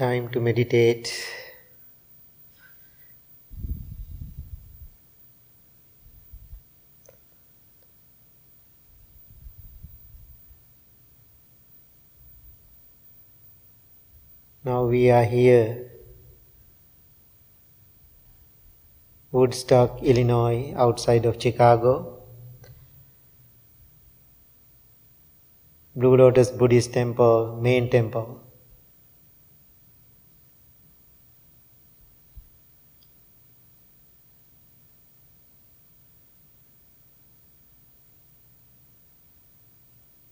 time to meditate. Now we are here, Woodstock, Illinois, outside of Chicago. Blue Lotus Buddhist Temple, main temple.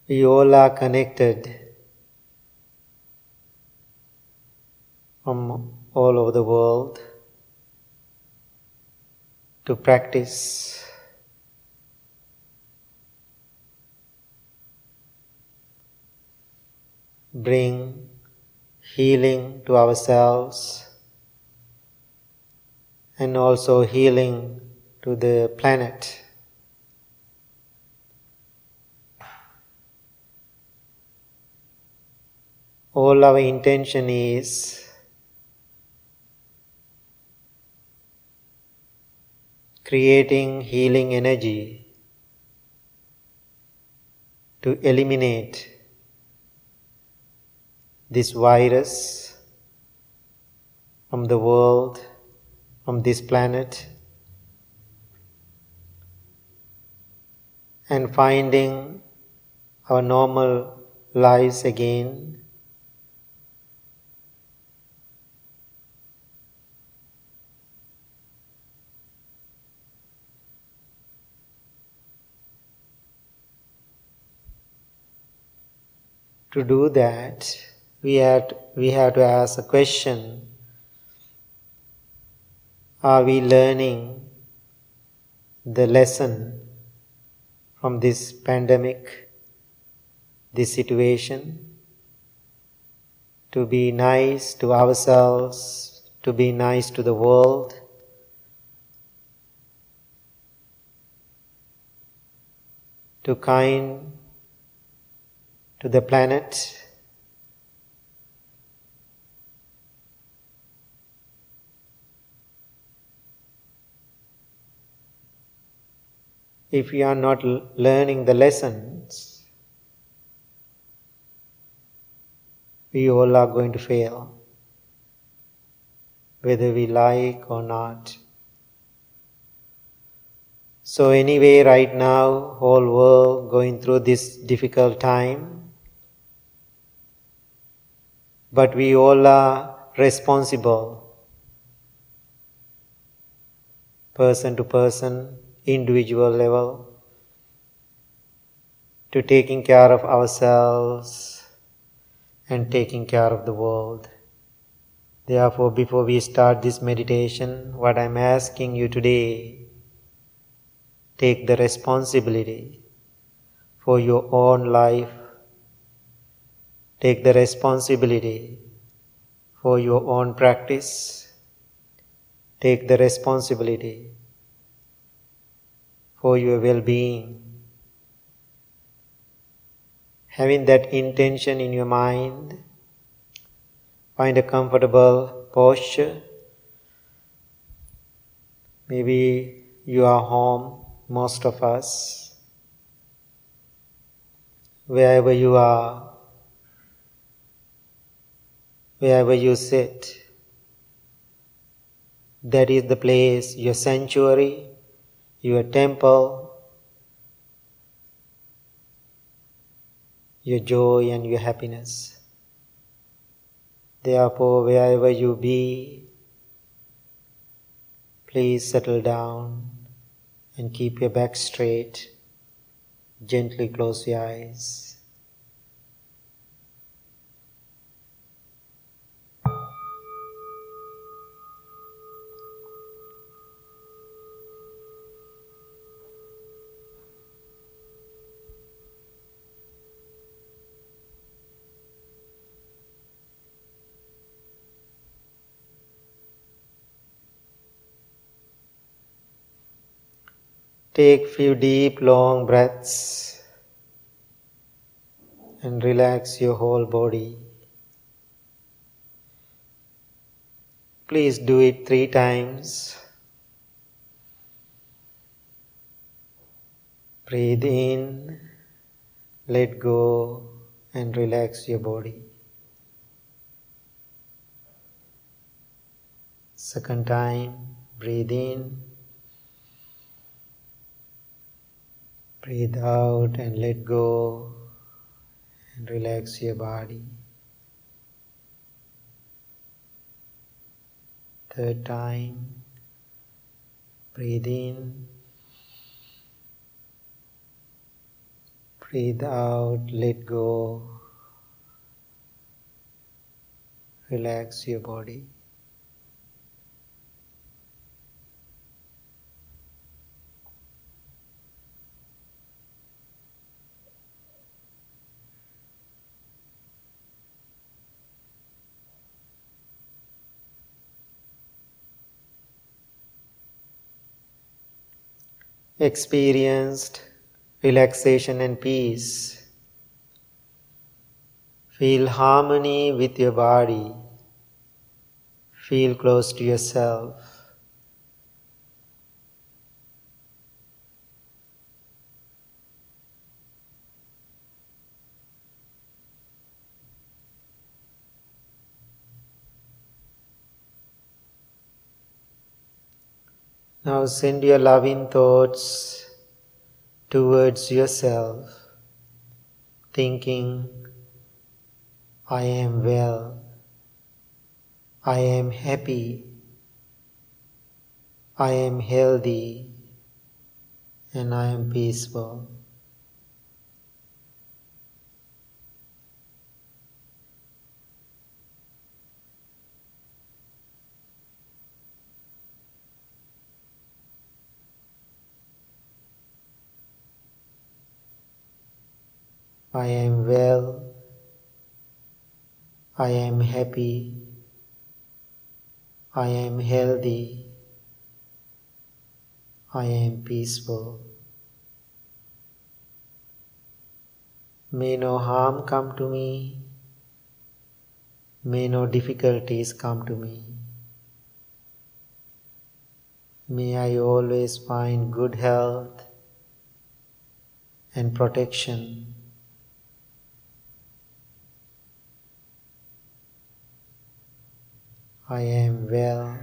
We all are connected from all over the world to practice bring healing to ourselves and also healing to the planet. All our intention is creating healing energy to eliminate this virus from the world, from this planet, and finding our normal lives again. To do that, we have, to, we have to ask a question Are we learning the lesson from this pandemic, this situation? To be nice to ourselves, to be nice to the world. To kind to the planet. If we are not learning the lessons, we all are going to fail, whether we like or not. So anyway, right now, whole world going through this difficult time, but we all are responsible, person to person, individual level, to taking care of ourselves and taking care of the world. Therefore, before we start this meditation, what I'm asking you today, take the responsibility for your own life. Take the responsibility for your own practice. Take the responsibility for your well being. Having that intention in your mind, find a comfortable posture. Maybe you are home, most of us. Wherever you are, wherever you sit, that is the place, your sanctuary, your temple, your joy and your happiness. Therefore, wherever you be, please settle down and keep your back straight. Gently close your eyes. Take few deep long breaths and relax your whole body. Please do it three times. Breathe in, let go, and relax your body. Second time, breathe in, breathe out, and let go, and relax your body. Third time, breathe in. Breathe out, let go. Relax your body. Experienced relaxation and peace. Feel harmony with your body. Feel close to yourself. Now send your loving thoughts towards yourself, thinking, I am well, I am happy, I am healthy, and I am peaceful. I am well, I am happy, I am healthy, I am peaceful. May no harm come to me, may no difficulties come to me. May I always find good health and protection. I am well,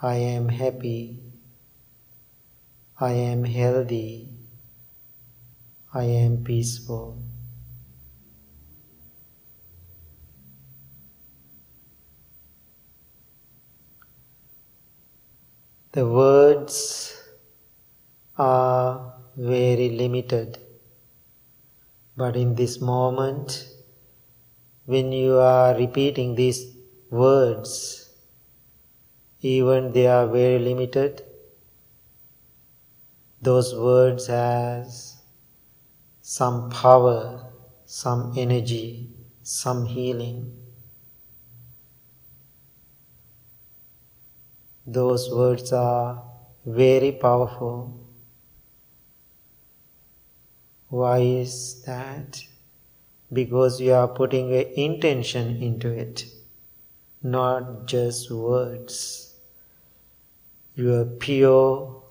I am happy, I am healthy, I am peaceful. The words are very limited, but in this moment, when you are repeating these words, even they are very limited, those words has some power, some energy, some healing. Those words are very powerful. Why is that? Because you are putting an intention into it not just words. Your pure,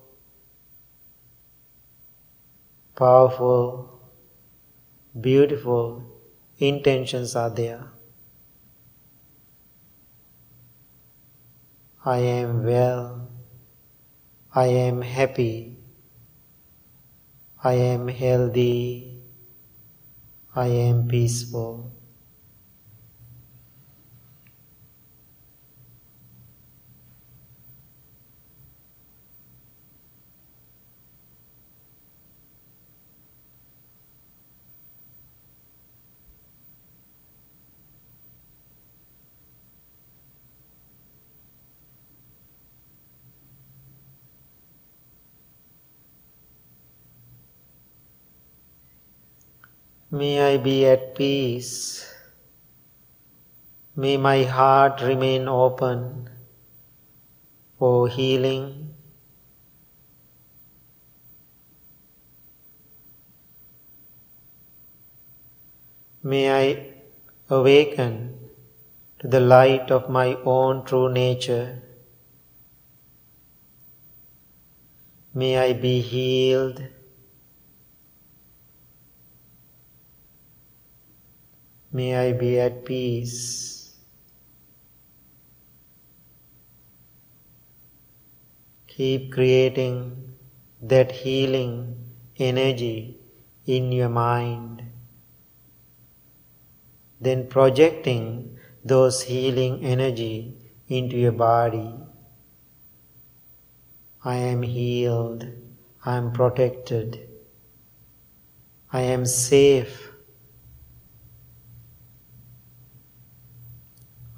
powerful, beautiful intentions are there. I am well. I am happy. I am healthy. I am peaceful. May I be at peace. May my heart remain open for healing. May I awaken to the light of my own true nature. May I be healed. May I be at peace. Keep creating that healing energy in your mind. Then projecting those healing energy into your body. I am healed. I am protected. I am safe.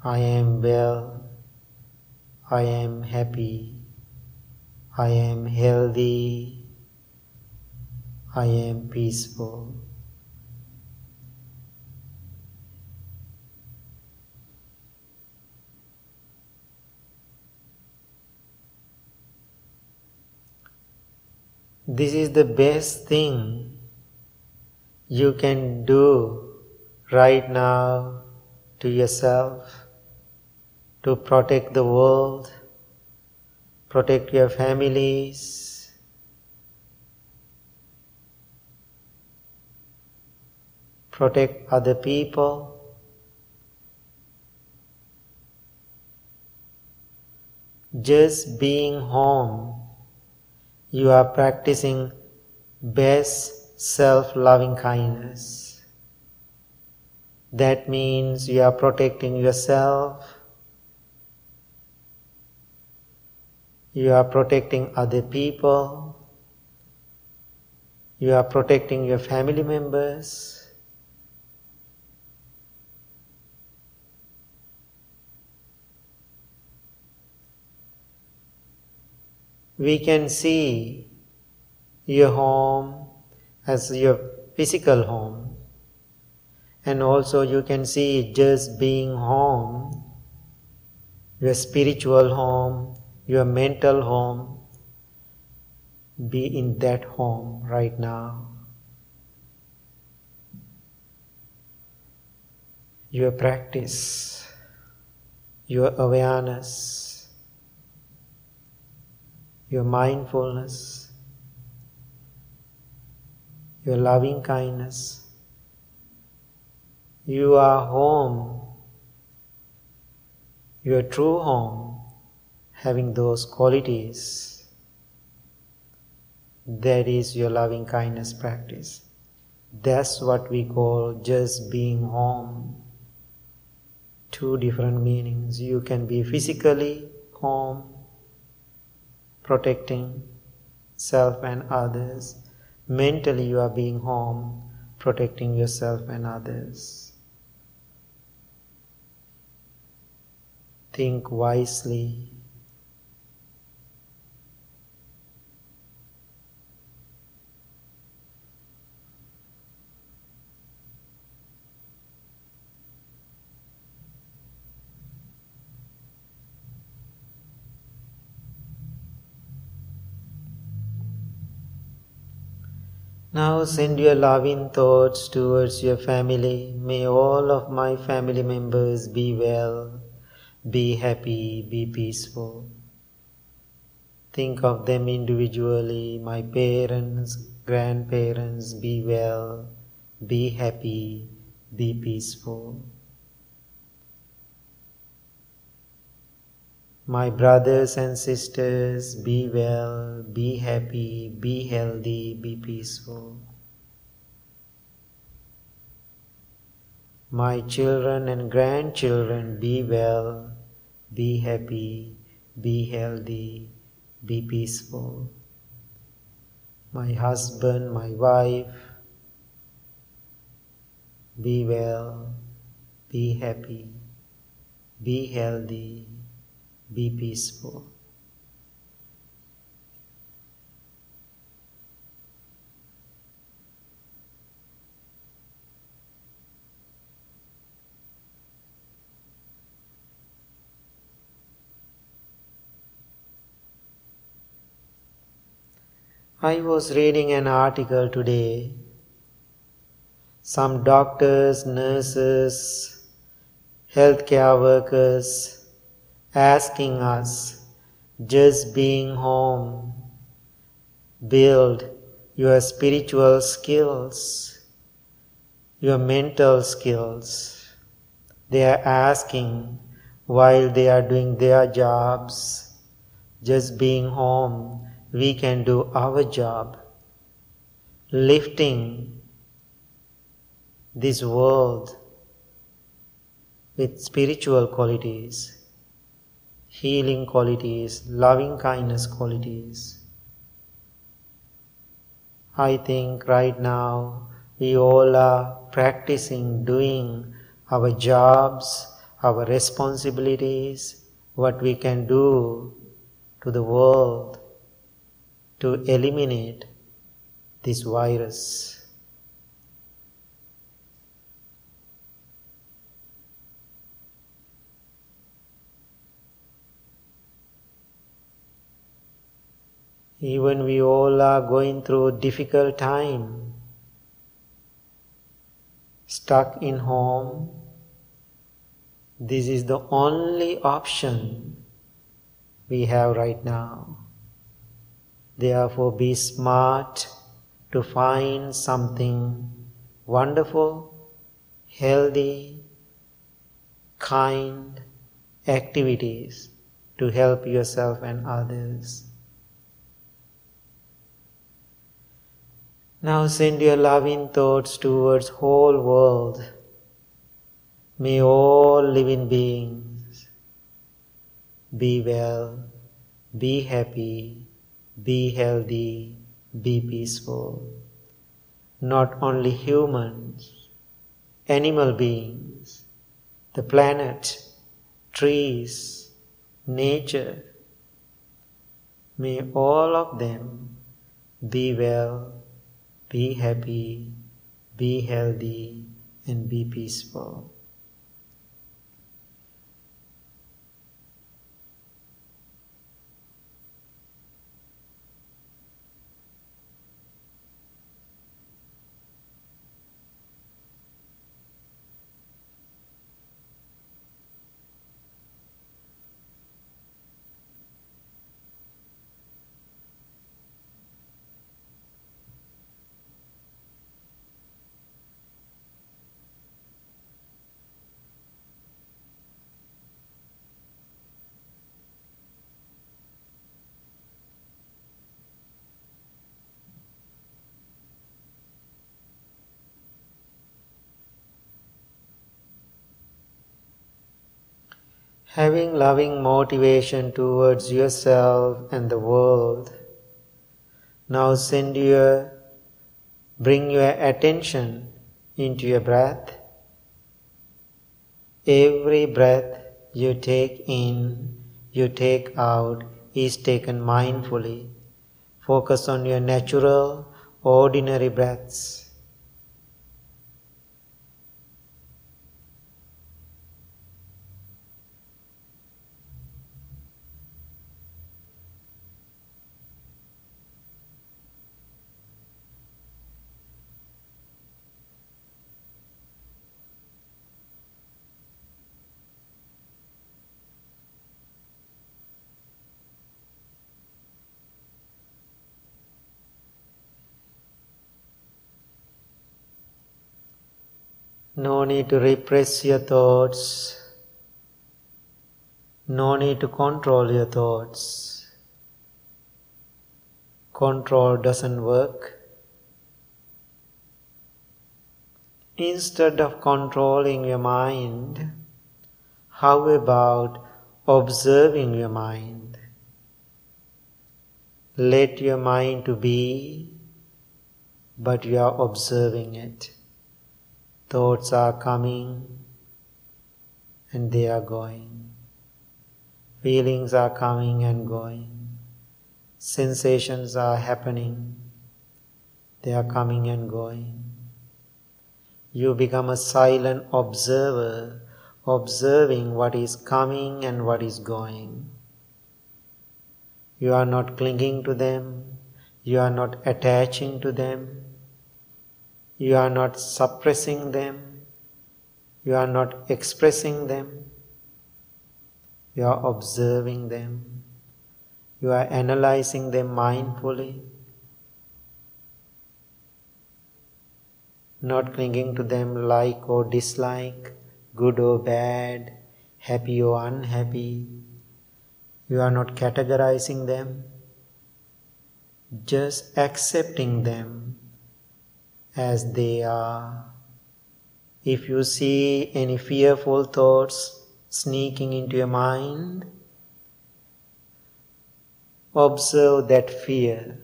I am well. I am happy. I am healthy. I am peaceful. This is the best thing you can do right now to yourself to protect the world, protect your families, protect other people. Just being home, you are practicing best self loving kindness. That means you are protecting yourself, you are protecting other people, you are protecting your family members. we can see your home as your physical home, and also you can see just being home, your spiritual home, your mental home. Be in that home right now. Your practice, your awareness your mindfulness, your loving kindness. You are home, your true home, having those qualities. That is your loving kindness practice. That's what we call just being home. Two different meanings. You can be physically home protecting self and others. Mentally, you are being home, protecting yourself and others. Think wisely. Now send your loving thoughts towards your family. May all of my family members be well, be happy, be peaceful. Think of them individually. My parents, grandparents, be well, be happy, be peaceful. My brothers and sisters, be well, be happy, be healthy, be peaceful. My children and grandchildren, be well, be happy, be healthy, be peaceful. My husband, my wife, be well, be happy, be healthy, be peaceful. I was reading an article today. Some doctors, nurses, healthcare workers asking us just being home, build your spiritual skills, your mental skills. They are asking while they are doing their jobs, just being home, we can do our job, lifting this world with spiritual qualities, healing qualities, loving kindness qualities. I think right now we all are practicing doing our jobs, our responsibilities, what we can do to the world to eliminate this virus. Even we all are going through difficult time, stuck in home. This is the only option we have right now. Therefore, be smart to find something wonderful, healthy, kind activities to help yourself and others. Now send your loving thoughts towards whole world. May all living beings be well, be happy, be healthy, be peaceful. Not only humans, animal beings, the planet, trees, nature. May all of them be well be happy, be healthy, and be peaceful. Having loving motivation towards yourself and the world. Now send your, bring your attention into your breath. Every breath you take in, you take out is taken mindfully. Focus on your natural, ordinary breaths. No need to repress your thoughts. No need to control your thoughts. Control doesn't work. Instead of controlling your mind, how about observing your mind? Let your mind to be, but you are observing it. Thoughts are coming and they are going. Feelings are coming and going. Sensations are happening. They are coming and going. You become a silent observer, observing what is coming and what is going. You are not clinging to them. You are not attaching to them. You are not suppressing them. You are not expressing them, you are observing them, you are analyzing them mindfully, not clinging to them like or dislike, good or bad, happy or unhappy. You are not categorizing them, just accepting them as they are. If you see any fearful thoughts sneaking into your mind, observe that fear.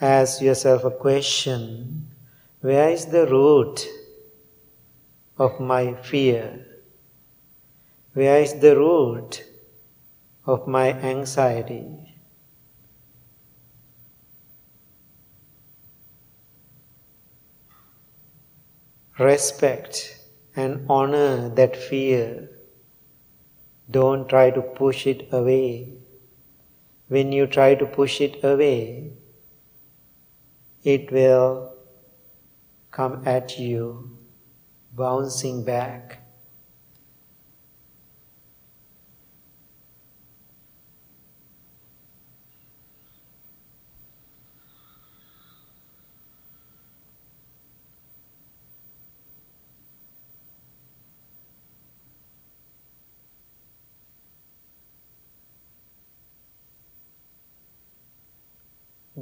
Ask yourself a question where is the root of my fear? Where is the root of my anxiety? Respect and honor that fear. Don't try to push it away. When you try to push it away, it will come at you, bouncing back.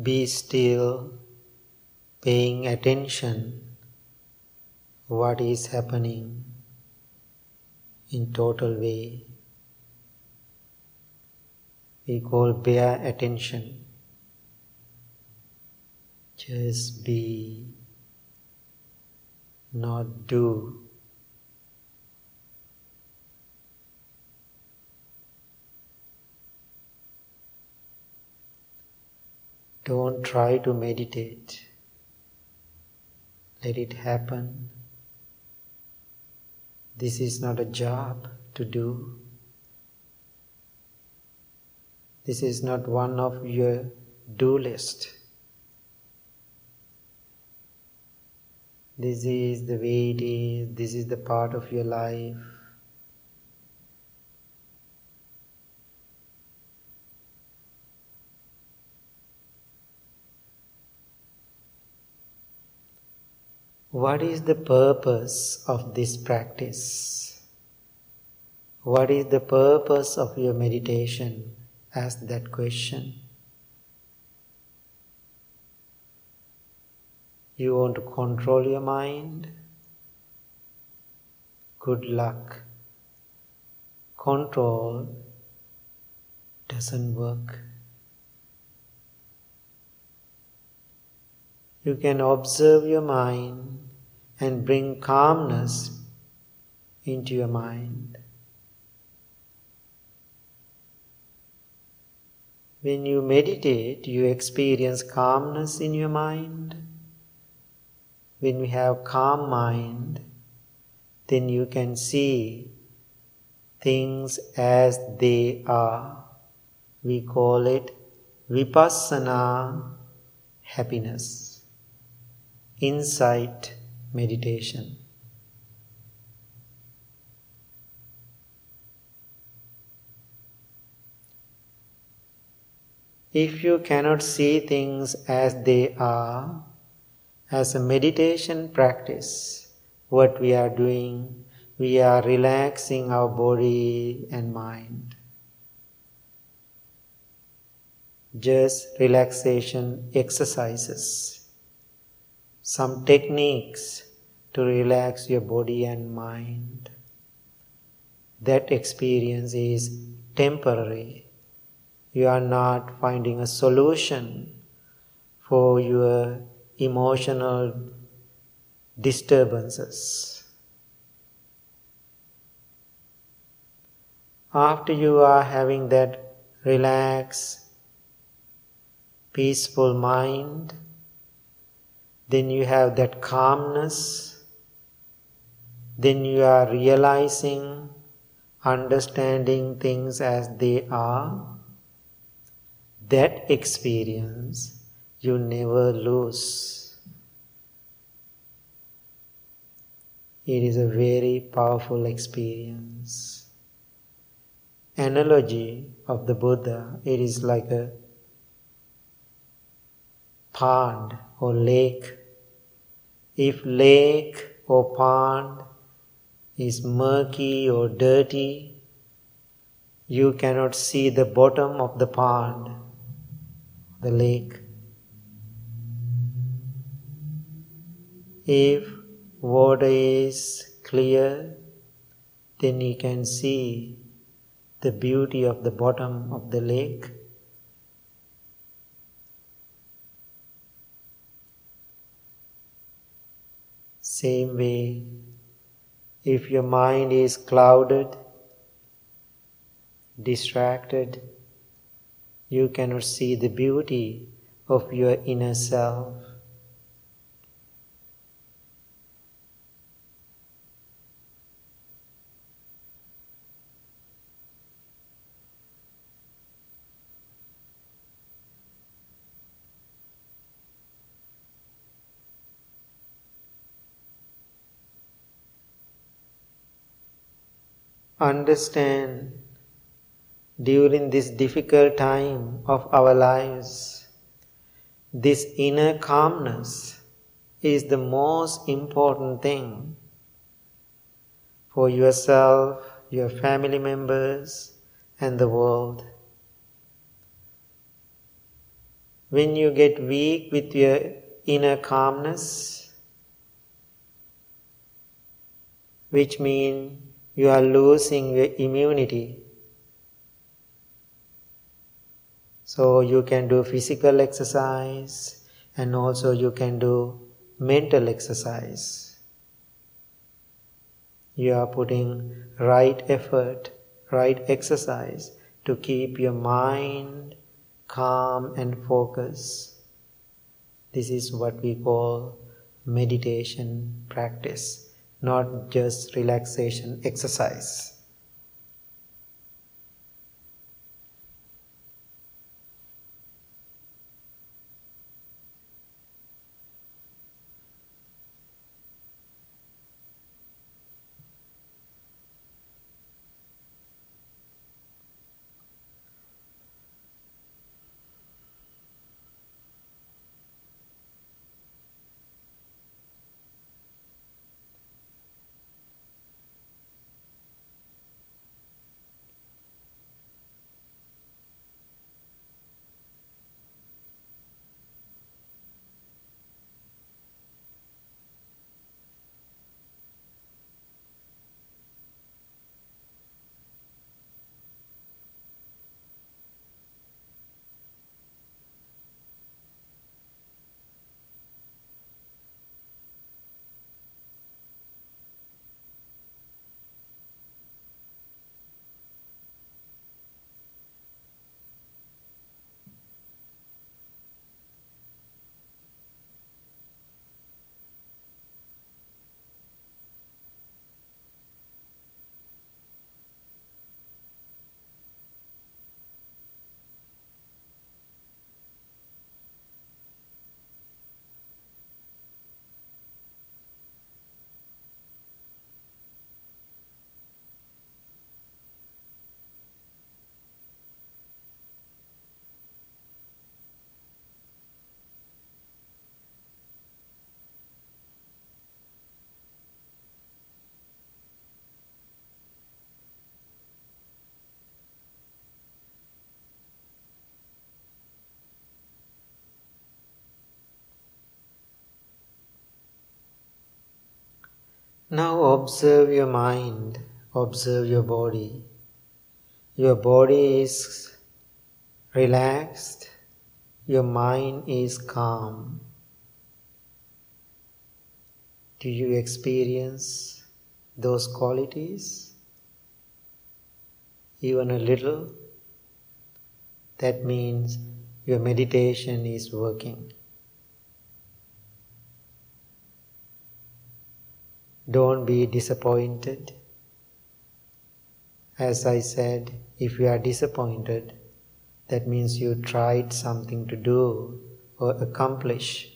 Be still, paying attention what is happening in total way. We call bare attention. Just be, not do. Don't try to meditate. Let it happen. This is not a job to do. This is not one of your do list. This is the way it is, this is the part of your life. What is the purpose of this practice? What is the purpose of your meditation? Ask that question. You want to control your mind? Good luck. Control doesn't work. You can observe your mind and bring calmness into your mind. When you meditate, you experience calmness in your mind. When you have calm mind, then you can see things as they are. We call it vipassana bhavana, insight meditation. If you cannot see things as they are, as a meditation practice, what we are doing, we are relaxing our body and mind. Just relaxation exercises some techniques to relax your body and mind. That experience is temporary. You are not finding a solution for your emotional disturbances. After you are having that relaxed, peaceful mind, then you have that calmness, then you are realizing, understanding things as they are. That experience you never lose. It is a very powerful experience. Analogy of the Buddha, it is like a pond or lake. If lake or pond is murky or dirty, you cannot see the bottom of the pond, the lake. If water is clear, then you can see the beauty of the bottom of the lake. Same way, if your mind is clouded, distracted, you cannot see the beauty of your inner self. Understand during this difficult time of our lives, this inner calmness is the most important thing for yourself, your family members, and the world. When you get weak with your inner calmness, which means you are losing your immunity. So you can do physical exercise and also you can do mental exercise. You are putting right effort, right exercise to keep your mind calm and focus. This is what we call meditation practice not just relaxation exercise. Now observe your mind, observe your body. Your body is relaxed, your mind is calm. Do you experience those qualities? Even a little? That means your meditation is working. Don't be disappointed. As I said, if you are disappointed, that means you tried something to do or accomplish.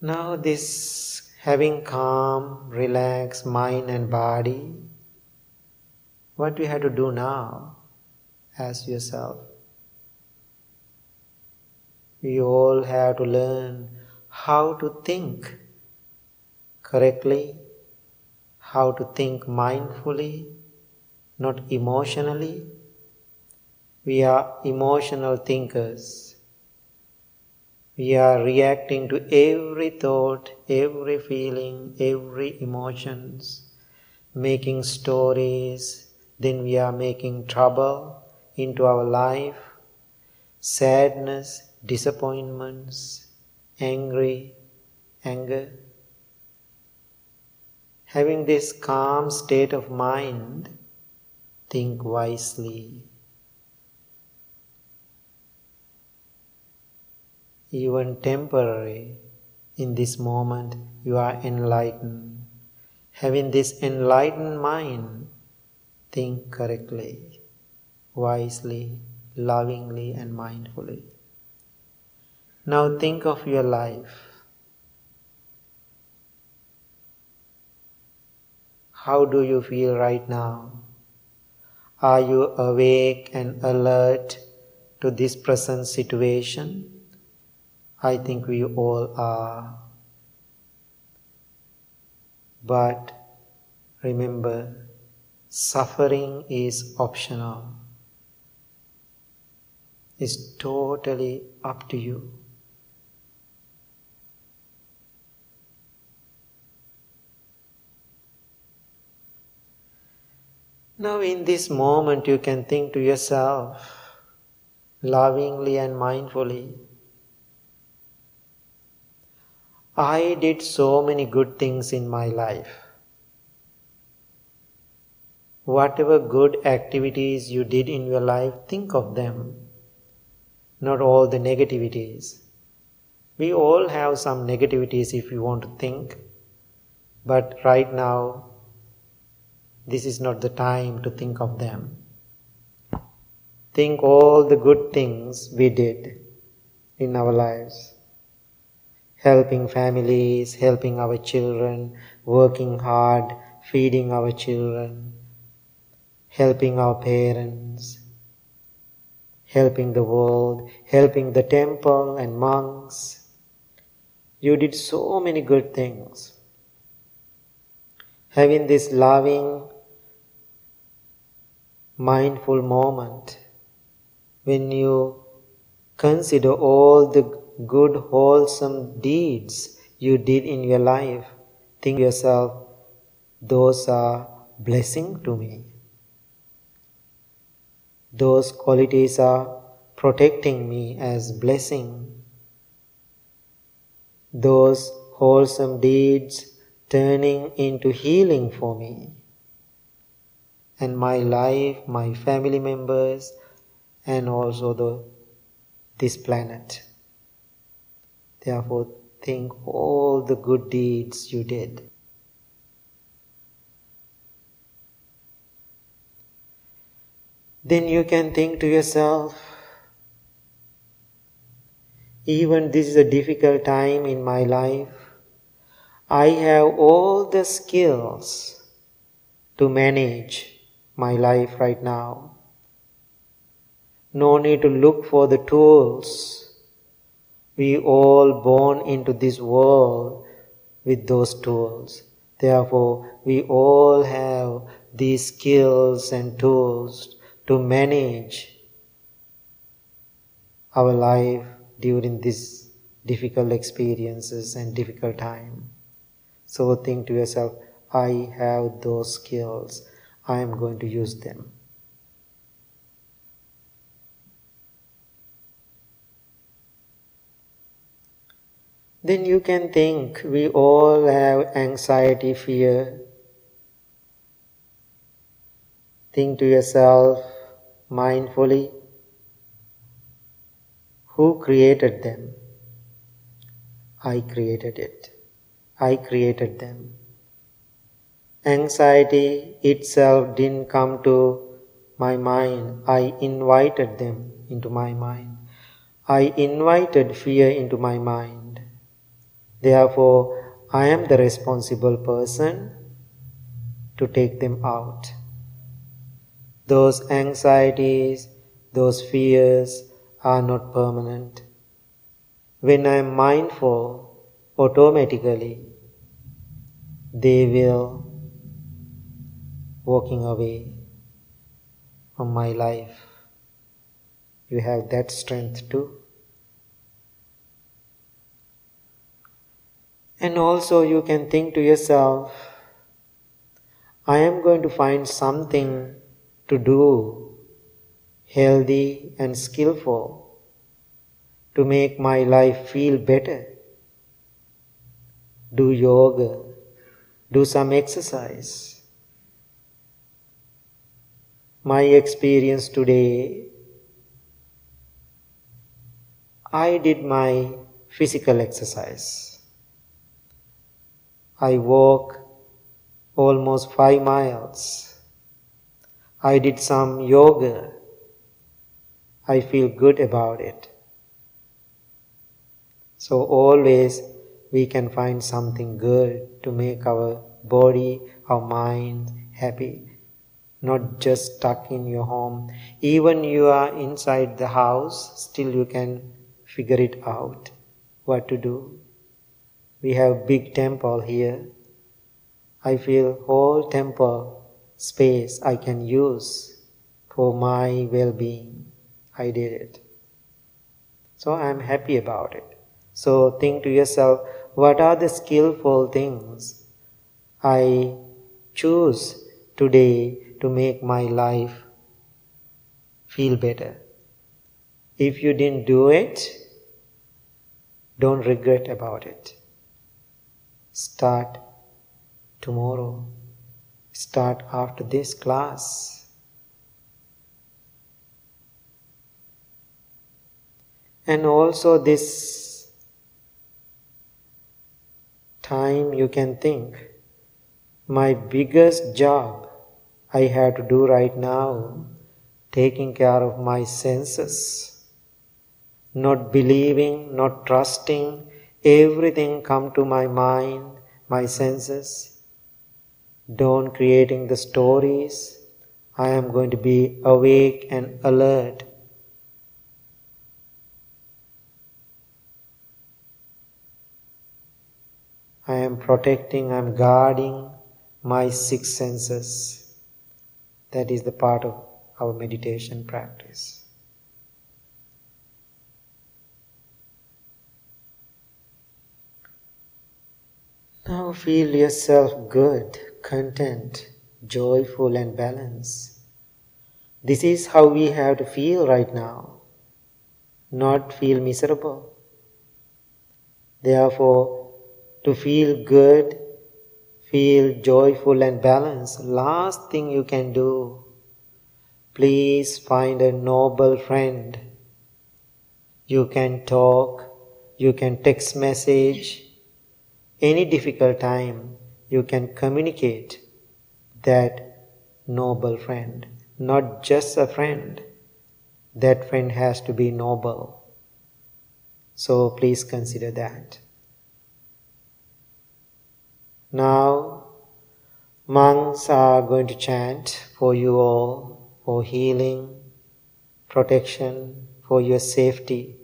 Now, this having calm, relaxed mind and body, what we have to do now? Ask yourself. We all have to learn how to think correctly, how to think mindfully, not emotionally. We are emotional thinkers. We are reacting to every thought, every feeling, every emotions, making stories, then we are making trouble into our life, sadness, disappointments, angry, anger. Having this calm state of mind, think wisely. even temporary, in this moment you are enlightened. Having this enlightened mind, think correctly, wisely, lovingly, and mindfully. Now think of your life. How do you feel right now? Are you awake and alert to this present situation? I think we all are. But remember, suffering is optional. It's totally up to you. Now, in this moment, you can think to yourself lovingly and mindfully I did so many good things in my life. Whatever good activities you did in your life, think of them, not all the negativities. We all have some negativities if you want to think, but right now, this is not the time to think of them. Think all the good things we did in our lives helping families, helping our children, working hard, feeding our children, helping our parents, helping the world, helping the temple and monks. You did so many good things. Having this loving, mindful moment when you consider all the good, wholesome deeds you did in your life, think yourself, those are blessing to me. Those qualities are protecting me as blessing. Those wholesome deeds turning into healing for me. And my life, my family members, and also the, this planet. Therefore, think all the good deeds you did. Then you can think to yourself, even this is a difficult time in my life, I have all the skills to manage my life right now. No need to look for the tools we all born into this world with those tools. Therefore, we all have these skills and tools to manage our life during these difficult experiences and difficult time. So think to yourself, I have those skills. I am going to use them. then you can think we all have anxiety, fear. Think to yourself mindfully who created them? I created it. I created them. Anxiety itself didn't come to my mind. I invited them into my mind. I invited fear into my mind Therefore, I am the responsible person to take them out. Those anxieties, those fears are not permanent. When I am mindful, automatically they will walking away from my life. You have that strength too. And also, you can think to yourself, I am going to find something to do healthy and skillful to make my life feel better. Do yoga, do some exercise. My experience today, I did my physical exercise. I walk almost five miles. I did some yoga. I feel good about it. So always we can find something good to make our body, our mind happy. Not just stuck in your home. Even you are inside the house, still you can figure it out what to do. We have big temple here. I feel whole temple space I can use for my well-being. I did it. So I'm happy about it. So think to yourself, what are the skillful things I choose today to make my life feel better? If you didn't do it, don't regret about it. Start tomorrow. Start after this class. And also, this time you can think my biggest job I have to do right now, taking care of my senses, not believing, not trusting, everything come to my mind, my senses. Don't creating the stories. I am going to be awake and alert. I am protecting, I am guarding my six senses. That is the part of our meditation practice. Now feel yourself good, content, joyful, and balanced. This is how we have to feel right now, not feel miserable. Therefore, to feel good, feel joyful and balanced, last thing you can do, please find a noble friend. You can talk, you can text message, any difficult time, you can communicate that noble friend, not just a friend. That friend has to be noble. So please consider that. Now, monks are going to chant for you all for healing, protection, for your safety.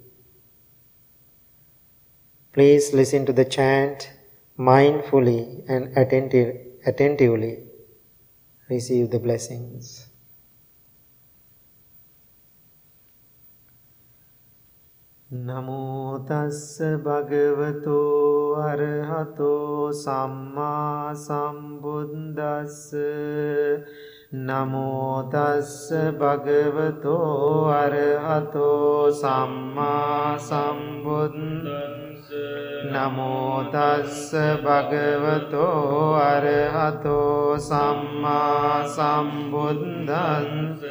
Please listen to the chant mindfully and attentive, attentively receive the blessings. නමෝ තස්ස භගවතෝ අරහතෝ සම්මා සම්බුද්දස්ස නමෝ තස්ස භගවතෝ අරහතෝ සම්මා සම්බුද්දස්ස නමෝ තස්ස භගවතෝ අරහතෝ සම්මා සම්බුද්දස්ස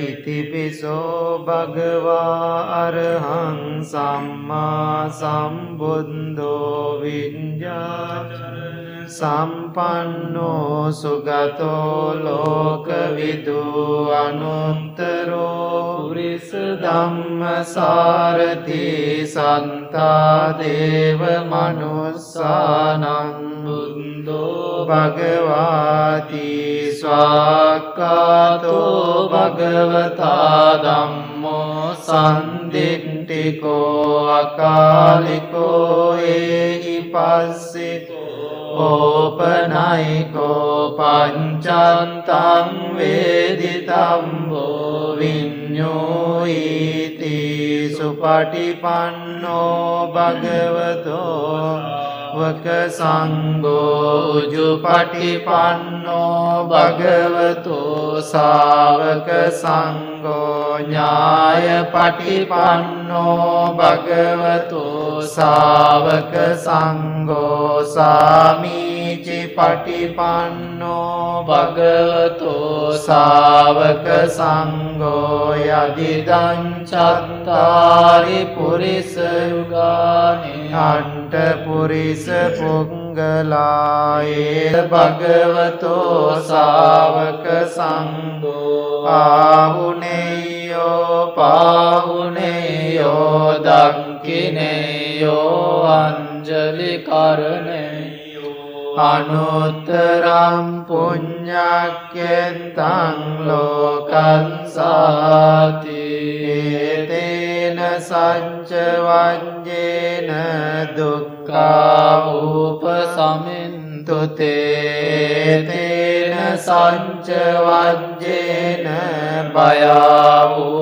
ඉතිපිසෝ භගවා අරහං සම්මා සම්බුන්දෝ විඤ්ඥාචරණ සම්පන්නෝ සුගතෝ ලෝකවිදු අනුත්තරෝ පුරිස ධම්ම සාරති සන්තාදේව මනුස්සානං බුන්දෝ භගවාති ස්වාක්කාතෝ භගවතා දම්මෝ සන්දිිට්ටිකෝ අකාලිකෝ ඒහි පස්සිතෝ ඕපනයිකෝ පංචන්තං වේදිතම්බෝ විඤ්ඥෝයිති සුපටිපන්නෝ භගවතෝ වක සංගෝජු පටිපන්නෝ භගවතෝ සාවක සංගෝ සංගෝ ඥාය පටිපන්නෝ භගවතු ශාවක සංඝෝ සාමීචි පටිපන්නෝ භගවතු ශාවක සංඝෝ යදිදං චත්තාරි පුරිස යුගානි. අන්ට පුරිස පුග්ග මංගලායේද භගවතෝ සාවක සංඝෝ ආහුනේයෝ පාහුනේයෝ දක්කිනේයෝ අංජලි කරණේයෝ අනුත්තරම් පුඤ්ඤක්කෙන් තං ලෝකං සාති. තේ සංච වංජේන දුක්ඛා උපසමින්තුතේ තේන සංච වංජේන බයා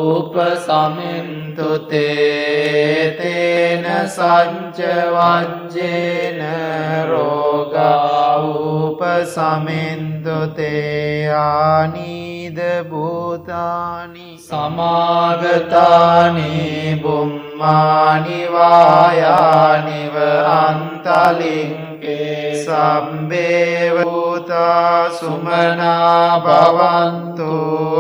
උපසමින්තුතේ තේන සංච වංජේන රෝගා උපසමින්තුතේ ආනී විවිධ භූතානි සමාගතානි බුම්මානිවායානිව අන්තලින්ගේ සම්බේව භූතා සුමනා භවන්තු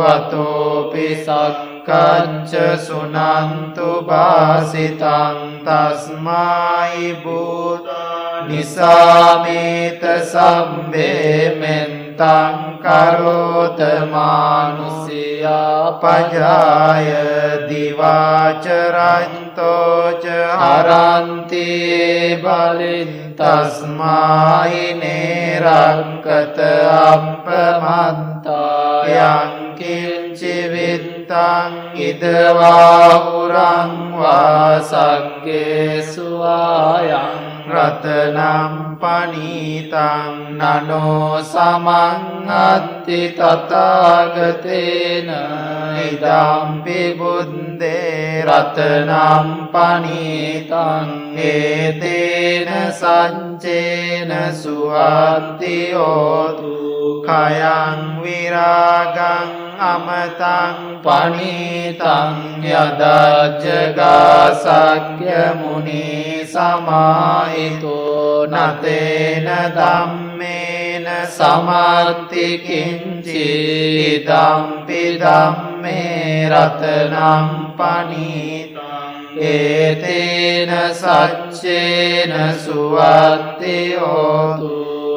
අතෝපි සක්කංච සුනන්තු බාසිතං තස්මායි භූතා නිසාමේත සම්බේමෙන් සම්බේමෙන්තං කරෝතමානුසියා පජාය දිවාචරන්තෝච හරන්තියේ බලින් තස්මායිනේ රංකත අප්‍රමන්තා යංකින්චිවිත්තං ඉදවාහුරංවා සක්ගේ සුවායං රතනම් පනීතං නනෝ සමංअත්ති තතාගතේන ඉදම්පි බුද්දේ රතනම් පනීතං ඒතේන සංචේන සුවන්තියෝතු කයං විරාගං අමතං පනීතං යදජ්ජගාසක්්‍යමුණී සමාහිතෝ නතේන දම්මේන සමත්තිකින්චි දම්පි දම්මේ රතනම් පනීතං ඒතේන සච්චේන සුවත්තියෝතු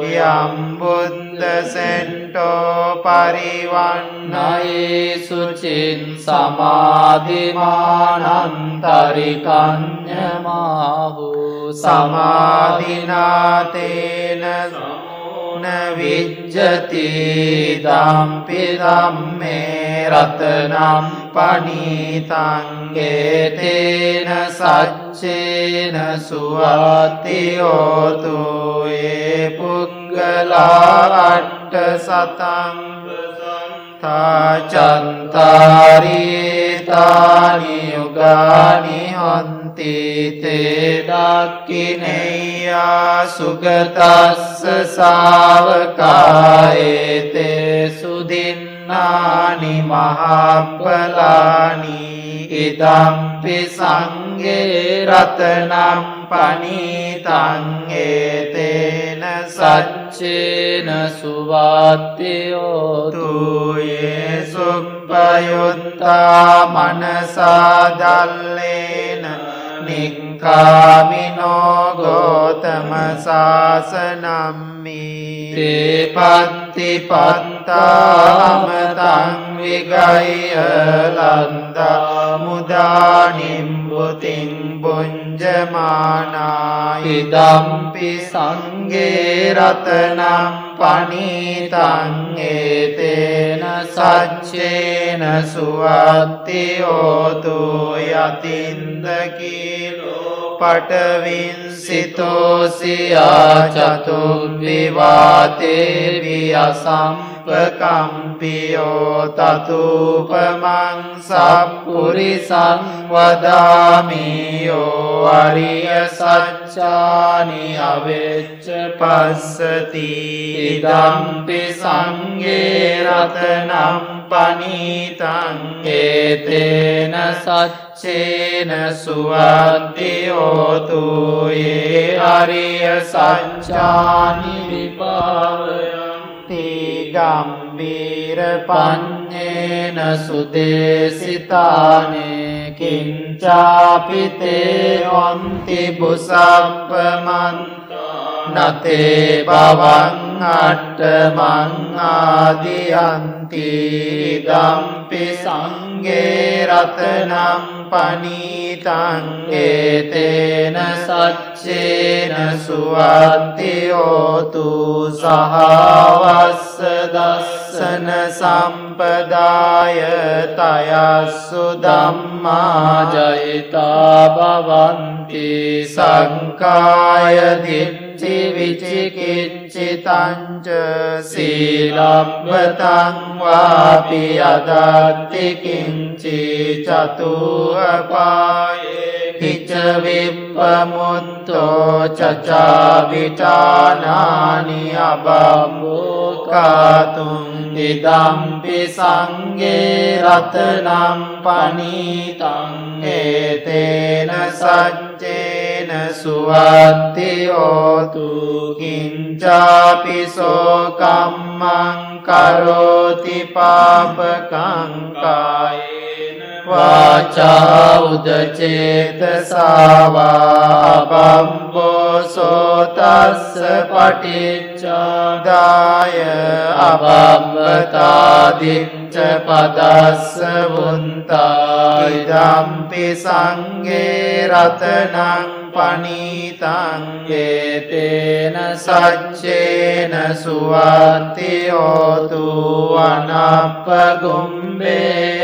යම්බුද්ධ සෙන්ටෝ පරිවන්නයේ සුචින් සමාධිමානන්තරිකඥමාහු සමාධිනාතේන සමුණ විජ්ජති දම්පි දම්මේ රතනම් පනීතන්ගේතේන සච්චේන සුවතියෝතු ඒ පුද්ගලාට සතං තාචන්තාරීතානි යුගානි හොන්ති තේදක්කිනෙයා සුගතස්ස සාවකායේතේ සුදින්නානි මහප්පලානි ඉදම්පි සංගේ රතනම් පනීතං ඒතේන සච්චේන සුවාත්‍යයෝතු යේසුම්පයුත්තා මනසාදල්ලේන නික්කාමිනෝ ගෝතම සාසනම්මි තේපත්ති පත්තාමතං විගය ලන්දා මුදානිම්බුතින් බුංජමානායිදම්පි සංගේ රතනම් පනීතං ඒතේන සච්චේන සුවත්තිෝතු යතින්ද කියලෝ පටවින්සිතෝසියා චතුන්විවාතේවිය සම්පකම්පියෝ තතුපමං සප්පුරි සංවදාමියෝ අරිය සච්චානි අවෙච්ච පස්සති ඉදම්පි සංගේ රතනම් පනීතං ඒතේන සච්චේන චේන සුවන්තිෝතුයේ අරිය සංචානි විපාවයම් තිගම්බීර පඤ්ඥේන සුදේසිතානේ කින්චාපිතේ ඔන්තිබුසම්පමන්තා නතේ බවං අට්ටමං ආදියන්ති දම්පි සංගේ රතනම් පනීතං ඒතේන සච්චේන සුවත්තියෝතු සහවස්ස දස්සන සම්පදාය තයස්සු ධම්මාජයිතා බවන්ති සංකායදිච්චි විචිකිච්චිතංච සීලබ්බතං වාපි අදත්තිකිංචි චතුවපායේ හිච විප්පමුත්තෝ චචාවිටානානි අබම්බෝකාතුන් ඉදම්පි සංගේ රතනම් පනීතං ඒතේන සච්චේන සුවත්තියෝතු කිංචාපිසෝකම්මං කරෝති පාපකංකායේන සුවත්තිෝතුකින්චාපිසෝකම්මං කරෝතිපාපකංකායේන වාචාවදචේතසාවාබම්බෝසෝතස්ස පටිච්චාදාය අබම්බතාදිත්ත අබම්බතාදිච්ච පදස්ස වුන්තායිදම්පි සංගේ රතනං පනීතං ඒතේන සච්චේන සුවත්තියෝතු අනප්පගුම්බේ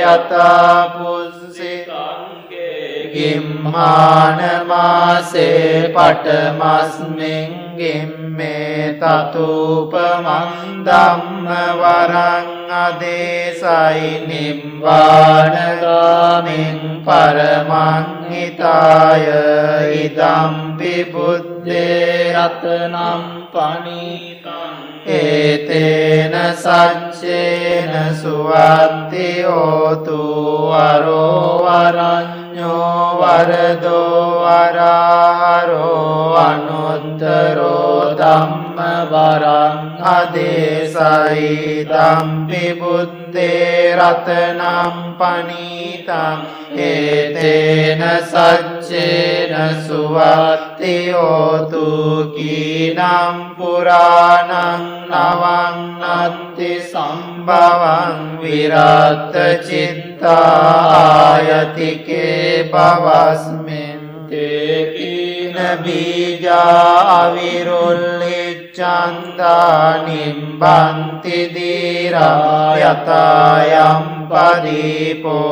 අතාපුස්සිකංගේ ඉම්මානමාසේ පටමස්මෙන්ගෙන් මේ තතුූපමන් දම්ම වරං අදේසයි නිම්වානගාමින් පරමංහිතාය. ඉදම්පිබුද්ධේ රතනම් පනීතන් ඒතේන සංචේන සුවන්තිෝතු අරෝවරං ो वरदो वराहरो अनुत्तरोद වරං අදේසයි දම්පි බුද්ධේ රතනම් පනීතං ඒතේන සච්චේන සුවත්තියෝතු කීනම් පුරාණං නවං නත්ති සම්භවං විරත්ත චිත්තායතිකේ බවස්මෙන් තේකීන බීජා අවිරුල්ලිච්චන්දා චන්දානිම්බන්ති දීරා යතායම් පදීපෝයිදම්පි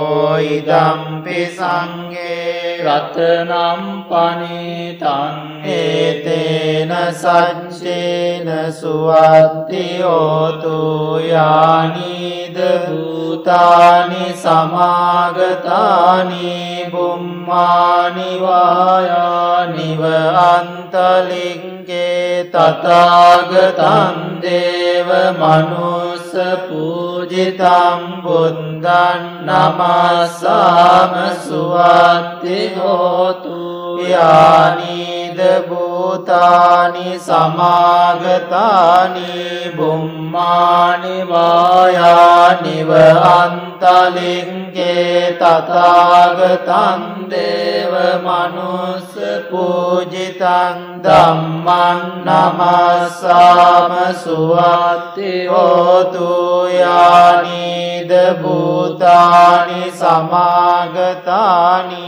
සංගේ රතනම් පනීතන් ඒතේන සංචේන සුවත්තියෝතු යානී භූතානි සමාගතානි බුම්මානිවායානිව අන්තලින්ගේ තතාගතන් දේව මනුස්ස පූජිතම් බුන්දන් නමස්සාම සුවත්ති හෝතු. යානීද භූ භූතානි සමාගතානි බුම්මානි වායානිව අන්තලින්ගේ තථාගතං දේව මනුස්ස පූජිතං ධම්මං නමස්සාම සුවත්ති හෝතු යානිද භූතානි සමාගතානි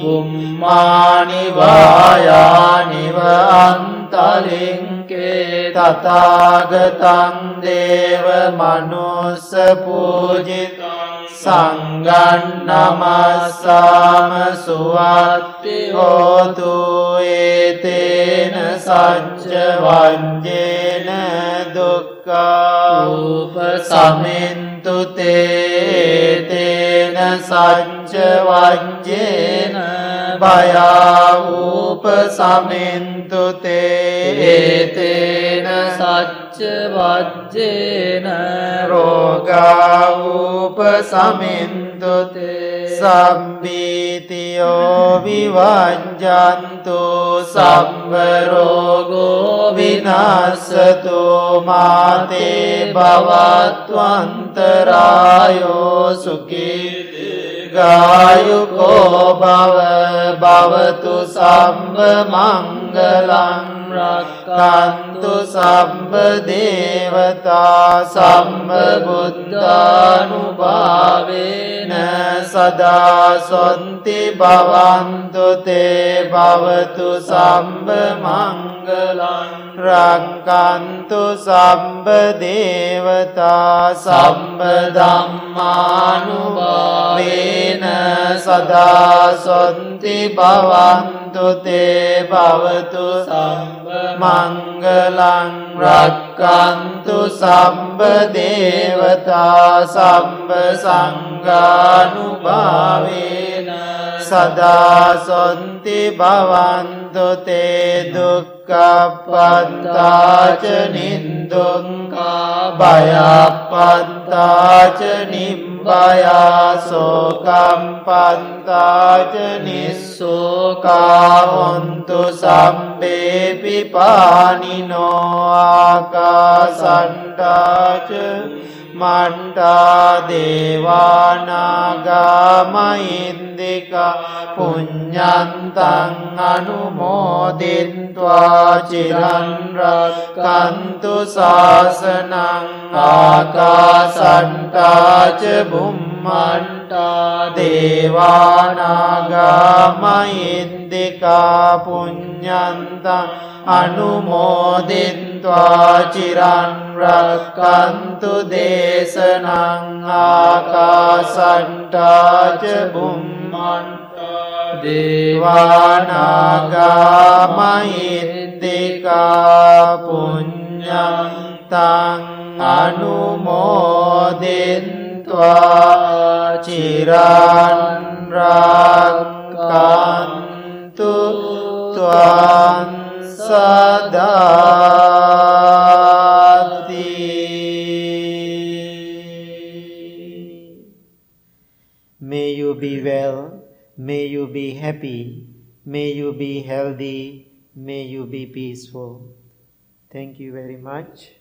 බුම්මානි වායානිව අන්තලින්කේ තථාගතං දේව මනුස්ස පූජිතං සංගන්නමස්සාම සුවත්ති හෝතු ඒතේන සච්ච වංජේන දුක්ඛාූප සමෙන්තු තේතේන සච්ච වංජේන භයාවූප සමෙන්තු තේතේන සච්ච වජ්ජේන රෝගාවූප සමින්දුතේ සම්බීතියෝ විවංජන්තු සම්බරෝගෝ විනාස්සතු මාතේ භවත්වන්තරායෝ සුකීති ගායුකෝ බව භවතු සම්බ මංගලං රක්කන්තු සම්බ දේවතා සම්බ බුද්ධානුභාවේන සදා සොන්ති භවන්තු තේ භවතු සම්බ මංගලං රක්කන්තු සම්බ දේවතා සම්බ ධම්මානුභාවේන සදා සොන්ති භවන්තු තේ භවතු සම්බ මංගලං රක්කන්තු සම්බ දේවතා සම්බ සංගානුභාවේන සදා සොන්ති භවන්තු තේ දුක්ඛප්පන්තාච නින්දුංකා භයප්පන්තාච නිම්බයාසෝකම්පන්තාච පයාසෝකම්පන්තාච නිස්සෝකාහොන්තු සම්බේපිපානිනෝ ආකාසන්ටාච මණ්ඩා දේවානාගාමයින්දිකා පුඤ්ඤන්තං අනුමෝදින්त्वा චිරන් රක්කන්තු ශාසනං ආකාසණ්ඨා ච බුම්මණ්ඨා දේවානාගාමයින්දිකා පුඤ්ඤන්තං අනුමෝදින්වා චිරන් රක්කන්තු දේශනං ආකාසන්ටාච බුම්මන්ට දේවානාගාමයිද්දිකා පුඤ්ඤන්තං අනුමෝදින්වා චිරන් රක්කන්තු ත්වාන් सदाति May you be well, may you be happy, may you be healthy, may you be peaceful. Thank you very much.